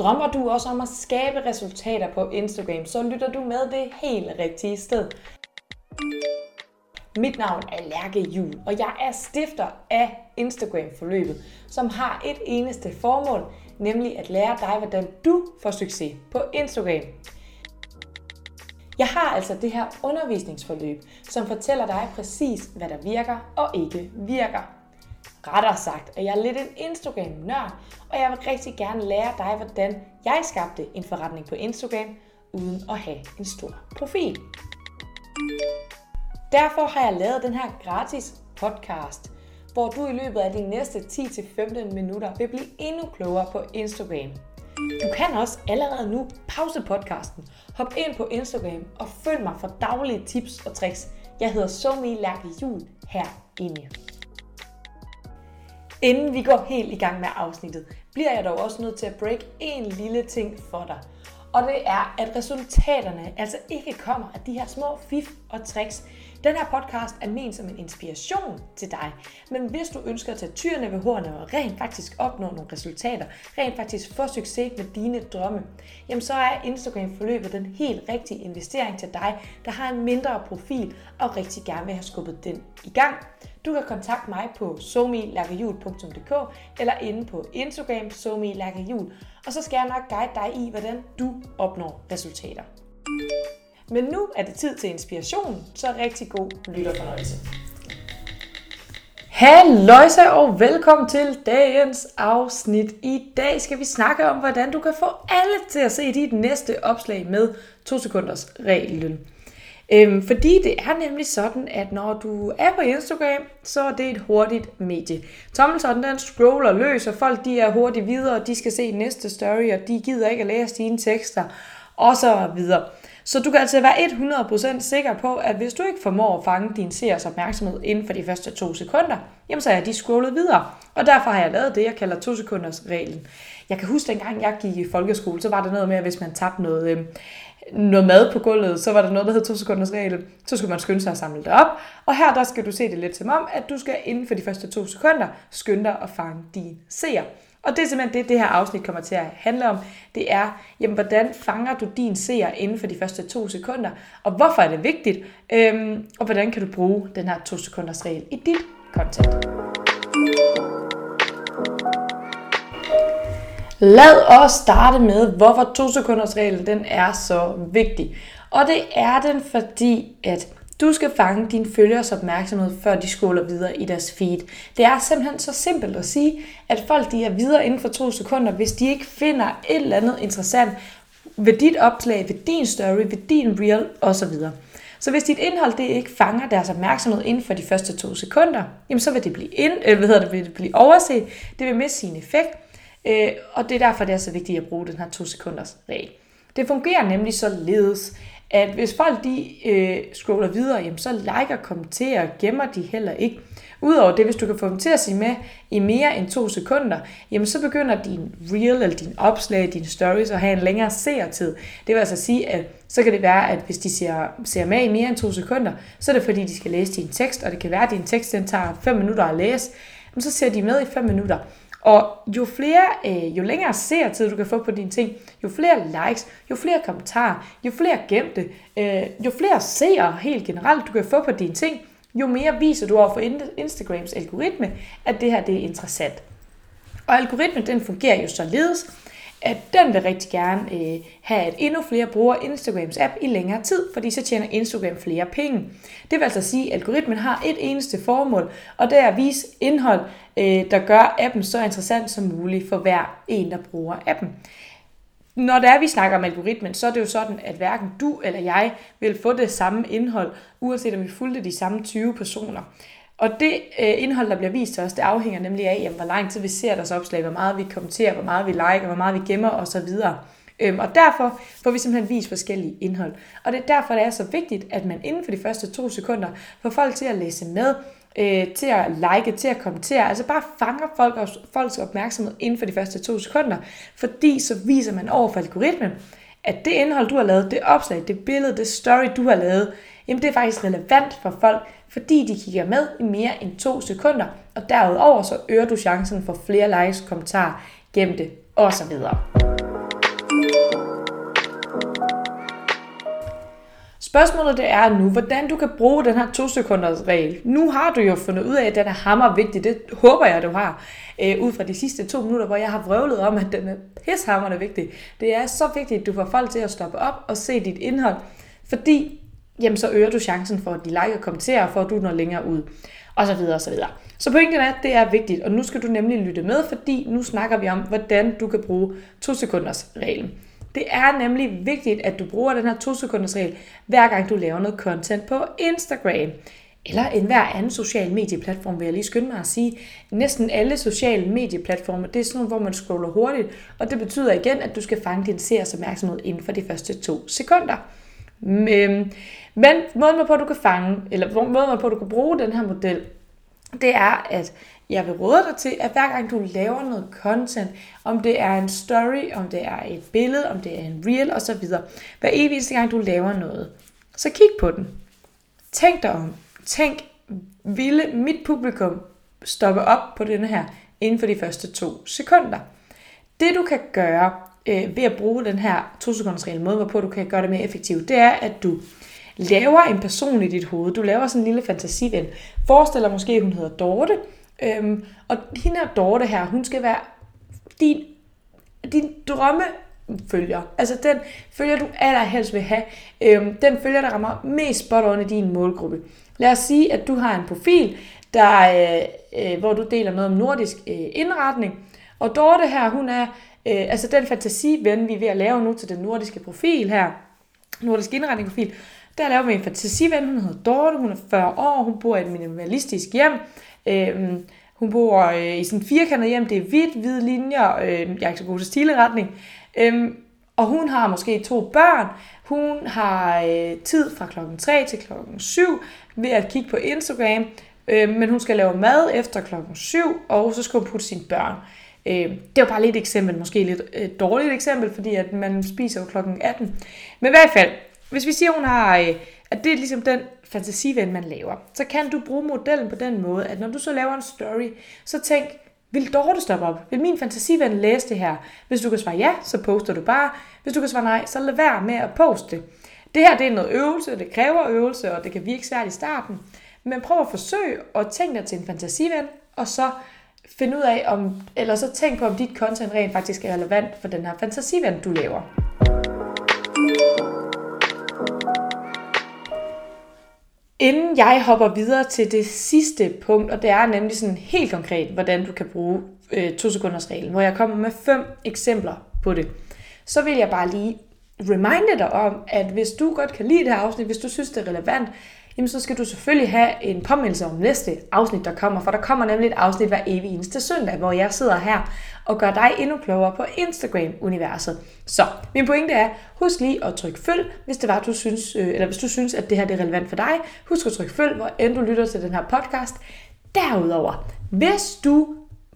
Drømmer du også om at skabe resultater på Instagram, så lytter du med det helt rigtige sted. Mit navn er Lærke Jul, og jeg er stifter af Instagram-forløbet, som har et eneste formål, nemlig at lære dig, hvordan du får succes på Instagram. Jeg har altså det her undervisningsforløb, som fortæller dig præcis, hvad der virker og ikke virker. Rettere sagt at jeg er lidt en Instagram-nørd, og jeg vil rigtig gerne lære dig, hvordan jeg skabte en forretning på Instagram, uden at have en stor profil. Derfor har jeg lavet den her gratis podcast, hvor du i løbet af de næste 10-15 minutter vil blive endnu klogere på Instagram. Du kan også allerede nu pause podcasten, hop ind på Instagram og følg mig for daglige tips og tricks. Jeg hedder Somi Lærke Jul herinde. Inden vi går helt i gang med afsnittet, bliver jeg dog også nødt til at break en lille ting for dig. Og det er, at resultaterne altså ikke kommer af de her små fif og tricks. Den her podcast er ment som en inspiration til dig. Men hvis du ønsker at tage tyrene ved hornene og rent faktisk opnå nogle resultater, rent faktisk få succes med dine drømme, jamen så er Instagram forløbet den helt rigtige investering til dig, der har en mindre profil og rigtig gerne vil have skubbet den i gang. Du kan kontakte mig på somilakkerhjul.dk eller inde på Instagram somilakkerhjul, og så skal jeg nok guide dig i, hvordan du opnår resultater. Men nu er det tid til inspiration, så rigtig god lytterfornøjelse. Halløjsa og velkommen til dagens afsnit. I dag skal vi snakke om, hvordan du kan få alle til at se dit næste opslag med 2 sekunders reglen. Øhm, fordi det er nemlig sådan, at når du er på Instagram, så er det et hurtigt medie. Tommeltotten den scroller løs, og folk de er hurtigt videre, og de skal se næste story, og de gider ikke at læse dine tekster, og så videre. Så du kan altså være 100% sikker på, at hvis du ikke formår at fange din seers opmærksomhed inden for de første to sekunder, jamen så er de scrollet videre. Og derfor har jeg lavet det, jeg kalder 2 sekunders reglen. Jeg kan huske, dengang jeg gik i folkeskole, så var der noget med, at hvis man tabte noget, øh, noget mad på gulvet, så var der noget, der hed 2 sekunders regel. Så skulle man skynde sig at samle det op. Og her der skal du se det lidt som om, at du skal inden for de første to sekunder skynde dig at fange din seer. Og det er simpelthen det, det her afsnit kommer til at handle om. Det er, jamen, hvordan fanger du din seer inden for de første to sekunder? Og hvorfor er det vigtigt? Øhm, og hvordan kan du bruge den her to sekunders regel i dit content? Lad os starte med, hvorfor 2 sekunders reglen den er så vigtig. Og det er den, fordi at du skal fange dine følgers opmærksomhed, før de scroller videre i deres feed. Det er simpelthen så simpelt at sige, at folk de er videre inden for to sekunder, hvis de ikke finder et eller andet interessant ved dit opslag, ved din story, ved din reel osv. Så hvis dit indhold det ikke fanger deres opmærksomhed inden for de første to sekunder, jamen så vil det blive, ind, øh, hvad hedder det, vil det blive overset, det vil miste sin effekt, øh, og det er derfor, det er så vigtigt at bruge den her to sekunders regel. Det fungerer nemlig således, at hvis folk de øh, scroller videre, jamen, så liker, kommenterer, gemmer de heller ikke. Udover det, hvis du kan få dem til at sige med i mere end to sekunder, jamen så begynder din reel eller din opslag, dine stories at have en længere seertid. Det vil altså sige, at så kan det være, at hvis de ser, ser med i mere end to sekunder, så er det fordi, de skal læse din tekst, og det kan være, at din tekst den tager 5 minutter at læse, men så ser de med i 5 minutter. Og jo flere, øh, jo længere seertid du kan få på dine ting, jo flere likes, jo flere kommentarer, jo flere gemte, øh, jo flere seere helt generelt du kan få på dine ting, jo mere viser du over for Instagrams algoritme, at det her det er interessant. Og algoritmen den fungerer jo således, at den vil rigtig gerne øh, have, at endnu flere bruger Instagrams app i længere tid, fordi så tjener Instagram flere penge. Det vil altså sige, at algoritmen har et eneste formål, og det er at vise indhold, øh, der gør appen så interessant som muligt for hver en, der bruger appen. Når det er, vi snakker om algoritmen, så er det jo sådan, at hverken du eller jeg vil få det samme indhold, uanset om vi fulgte de samme 20 personer. Og det øh, indhold, der bliver vist til os, det afhænger nemlig af, jamen, hvor lang tid vi ser deres opslag, hvor meget vi kommenterer, hvor meget vi liker, hvor meget vi gemmer osv. Øhm, og derfor får vi simpelthen vist forskellige indhold. Og det er derfor, det er så vigtigt, at man inden for de første to sekunder får folk til at læse med, øh, til at like, til at kommentere. Altså bare fanger folk, folks opmærksomhed inden for de første to sekunder, fordi så viser man over for algoritmen, at det indhold, du har lavet, det opslag, det billede, det story, du har lavet, jamen det er faktisk relevant for folk, fordi de kigger med i mere end 2 sekunder, og derudover så øger du chancen for flere likes, kommentarer, gemte osv. Spørgsmålet det er nu, hvordan du kan bruge den her 2 sekunders regel. Nu har du jo fundet ud af, at den er hammer vigtig. Det håber jeg, du har. Øh, ud fra de sidste to minutter, hvor jeg har vrøvlet om, at den er pishammerende vigtig. Det er så vigtigt, at du får folk til at stoppe op og se dit indhold. Fordi jamen, så øger du chancen for, at de like og kommenterer, for at du når længere ud. Og så videre, og så videre. Så pointen er, at det er vigtigt, og nu skal du nemlig lytte med, fordi nu snakker vi om, hvordan du kan bruge to sekunders reglen. Det er nemlig vigtigt, at du bruger den her 2 sekunders regel, hver gang du laver noget content på Instagram. Eller en hver anden social medieplatform, vil jeg lige skynde mig at sige. Næsten alle sociale medieplatforme, det er sådan nogle, hvor man scroller hurtigt, og det betyder igen, at du skal fange din seers opmærksomhed inden for de første to sekunder. Men, øhm, men måden på, at du kan fange, eller måden på, at du kan bruge den her model, det er, at jeg vil råde dig til, at hver gang du laver noget content, om det er en story, om det er et billede, om det er en reel osv., hver eneste gang du laver noget, så kig på den. Tænk dig om. Tænk, ville mit publikum stoppe op på denne her inden for de første to sekunder? Det du kan gøre øh, ved at bruge den her to sekunders regel måde, hvorpå du kan gøre det mere effektivt, det er, at du laver en person i dit hoved. Du laver sådan en lille fantasiven. Forestil dig måske, at hun hedder Dorte, Øhm, og hende her Dorte her, hun skal være din, din drømmefølger. Altså den følger, du allerhelst vil have. Øhm, den følger, der rammer mest spot on i din målgruppe. Lad os sige, at du har en profil, der, øh, øh, hvor du deler noget om nordisk øh, indretning. Og Dorte her, hun er øh, altså den fantasiven, vi er ved at lave nu til den nordiske profil her, nordisk indretningsprofil, der laver vi en fantasiven, hun hedder Dorte, hun er 40 år, hun bor i et minimalistisk hjem, øh, hun bor øh, i sådan en firkantet hjem, det er hvidt, hvide linjer, øh, jeg er ikke så god til stileretning. øh, og hun har måske to børn. Hun har øh, tid fra klokken 3 til klokken 7 ved at kigge på Instagram. Øh, men hun skal lave mad efter klokken 7, og så skal hun putte sine børn. Øh, Øh, det var bare lidt et eksempel, måske lidt øh, dårligt eksempel, fordi at man spiser jo klokken 18. Men i hvert fald, hvis vi siger, hun har, øh, at det er ligesom den fantasiven, man laver, så kan du bruge modellen på den måde, at når du så laver en story, så tænk, vil Dorte stoppe op? Vil min fantasiven læse det her? Hvis du kan svare ja, så poster du bare. Hvis du kan svare nej, så lad være med at poste det. Det her det er noget øvelse, det kræver øvelse, og det kan virke svært i starten. Men prøv at forsøge at tænke dig til en fantasiven, og så finde ud af, om, eller så tænk på, om dit content rent faktisk er relevant for den her fantasiven, du laver. Inden jeg hopper videre til det sidste punkt, og det er nemlig sådan helt konkret, hvordan du kan bruge øh, to sekunders reglen, hvor jeg kommer med fem eksempler på det, så vil jeg bare lige reminde dig om, at hvis du godt kan lide det her afsnit, hvis du synes, det er relevant, jamen så skal du selvfølgelig have en påmindelse om næste afsnit, der kommer, for der kommer nemlig et afsnit hver evig eneste søndag, hvor jeg sidder her og gør dig endnu klogere på Instagram-universet. Så min pointe er, husk lige at trykke følg, hvis det var, du synes, øh, eller hvis du synes, at det her er relevant for dig. Husk at trykke følg, hvor end du lytter til den her podcast. Derudover, hvis du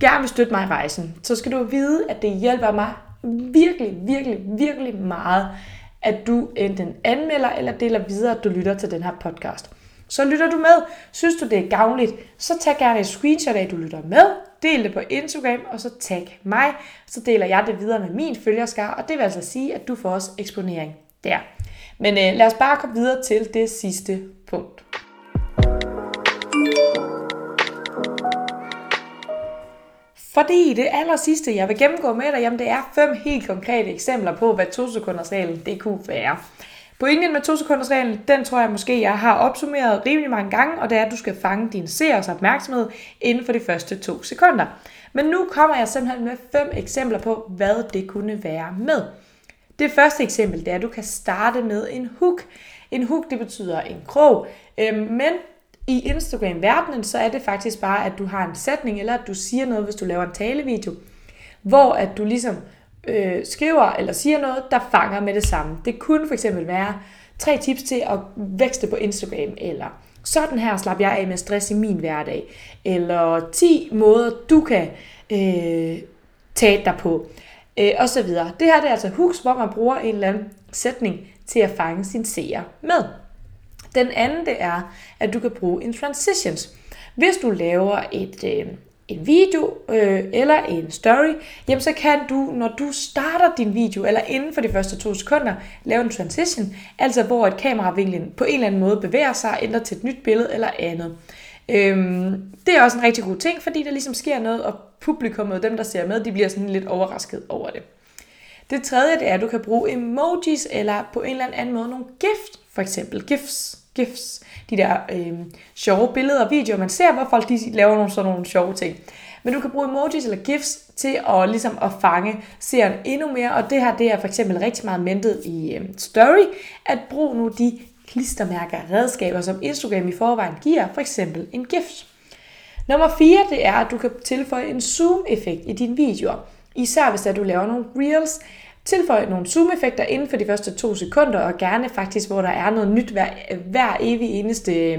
gerne vil støtte mig i rejsen, så skal du vide, at det hjælper mig virkelig, virkelig, virkelig meget, at du enten anmelder eller deler videre, at du lytter til den her podcast. Så lytter du med. Synes du, det er gavnligt, så tag gerne et screenshot af, at du lytter med. Del det på Instagram, og så tag mig. Så deler jeg det videre med min følgerskar, og det vil altså sige, at du får også eksponering der. Men øh, lad os bare komme videre til det sidste punkt. Fordi det aller sidste, jeg vil gennemgå med dig, jamen det er fem helt konkrete eksempler på, hvad to sekunders reglen det kunne være. Pointen med to sekunders reglen, den tror jeg måske, jeg har opsummeret rimelig mange gange, og det er, at du skal fange din seers opmærksomhed inden for de første to sekunder. Men nu kommer jeg simpelthen med fem eksempler på, hvad det kunne være med. Det første eksempel, det er, at du kan starte med en hook. En hook, det betyder en krog, øhm, men i Instagram-verdenen, så er det faktisk bare, at du har en sætning, eller at du siger noget, hvis du laver en talevideo, hvor at du ligesom øh, skriver eller siger noget, der fanger med det samme. Det kunne for eksempel være tre tips til at vækste på Instagram, eller sådan her slap jeg af med stress i min hverdag, eller 10 måder, du kan øh, tage dig på, øh, og så videre. Det her det er altså hooks, hvor man bruger en eller anden sætning til at fange sin seer med. Den anden det er, at du kan bruge en transitions. Hvis du laver et, øh, en video øh, eller en story, jamen så kan du, når du starter din video, eller inden for de første to sekunder, lave en transition, altså hvor et kameravinklen på en eller anden måde bevæger sig, ændrer til et nyt billede eller andet. Øhm, det er også en rigtig god ting, fordi der ligesom sker noget, og publikum og dem, der ser med, de bliver sådan lidt overrasket over det. Det tredje, det er, at du kan bruge emojis, eller på en eller anden måde nogle gift, for eksempel gifs, gifs, de der øh, sjove billeder og videoer, man ser, hvor folk de laver nogle sådan nogle sjove ting. Men du kan bruge emojis eller gifs til at, ligesom at fange seeren endnu mere, og det her det er for eksempel rigtig meget mentet i øh, Story, at bruge nu de klistermærker redskaber, som Instagram i forvejen giver, for eksempel en gift. Nummer 4, det er, at du kan tilføje en zoom-effekt i dine videoer. Især hvis at du laver nogle reels, tilføj nogle zoom-effekter inden for de første to sekunder, og gerne faktisk, hvor der er noget nyt hver, hver evig eneste, øh,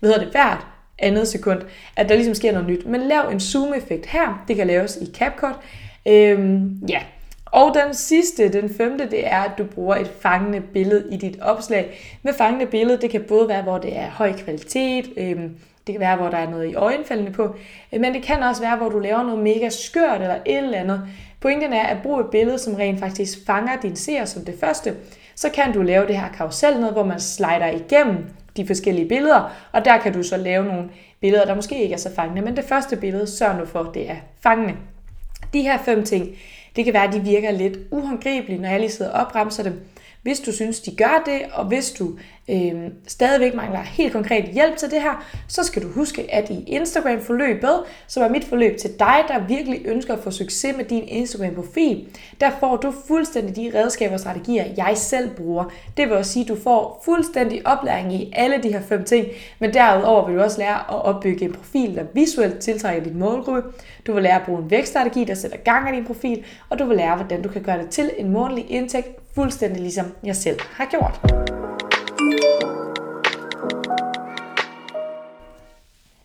hvad hedder det, hvert andet sekund, at der ligesom sker noget nyt. Men lav en zoom-effekt her, det kan laves i CapCut. Øhm, ja, og den sidste, den femte, det er, at du bruger et fangende billede i dit opslag. Med fangende billede, det kan både være, hvor det er høj kvalitet, øhm, det kan være, hvor der er noget i øjenfaldene på, øh, men det kan også være, hvor du laver noget mega skørt eller et eller andet. Pointen er at bruge et billede, som rent faktisk fanger din seer som det første. Så kan du lave det her karusel noget, hvor man slider igennem de forskellige billeder, og der kan du så lave nogle billeder, der måske ikke er så fangende, men det første billede sørg nu for, det er fangende. De her fem ting, det kan være, at de virker lidt uhåndgribelige, når jeg lige sidder og opremser dem. Hvis du synes, de gør det, og hvis du øh, stadigvæk mangler helt konkret hjælp til det her, så skal du huske, at i Instagram-forløbet, som er mit forløb til dig, der virkelig ønsker at få succes med din Instagram-profil, der får du fuldstændig de redskaber og strategier, jeg selv bruger. Det vil også sige, at du får fuldstændig oplæring i alle de her fem ting, men derudover vil du også lære at opbygge en profil, der visuelt tiltrækker din målgruppe. Du vil lære at bruge en vækststrategi, der sætter gang i din profil, og du vil lære, hvordan du kan gøre det til en månedlig indtægt, fuldstændig ligesom jeg selv har gjort.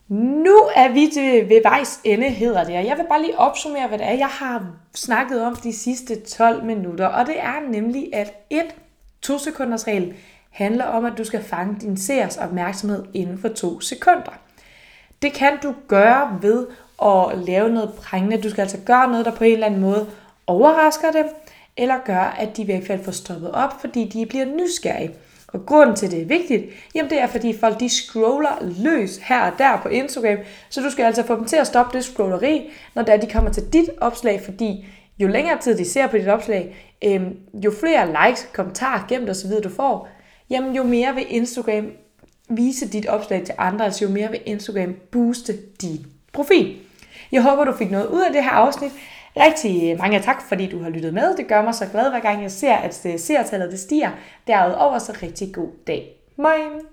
Nu er vi til ved vejs ende, hedder det. Jeg vil bare lige opsummere, hvad det er, jeg har snakket om de sidste 12 minutter. Og det er nemlig, at et 2 sekunders regel handler om, at du skal fange din seers opmærksomhed inden for 2 sekunder. Det kan du gøre ved at lave noget prængende. Du skal altså gøre noget, der på en eller anden måde overrasker dem, eller gør, at de i hvert fald får stoppet op, fordi de bliver nysgerrige. Og grunden til, at det er vigtigt, jamen det er, fordi folk de scroller løs her og der på Instagram, så du skal altså få dem til at stoppe det scrolleri, når der de kommer til dit opslag, fordi jo længere tid de ser på dit opslag, øhm, jo flere likes, kommentarer, gemt osv. du får, jamen jo mere vil Instagram vise dit opslag til andre, altså jo mere vil Instagram booste din profil. Jeg håber, du fik noget ud af det her afsnit. Rigtig mange tak, fordi du har lyttet med. Det gør mig så glad, hver gang jeg ser, at øh, seertallet det stiger. Derudover så rigtig god dag. Moin!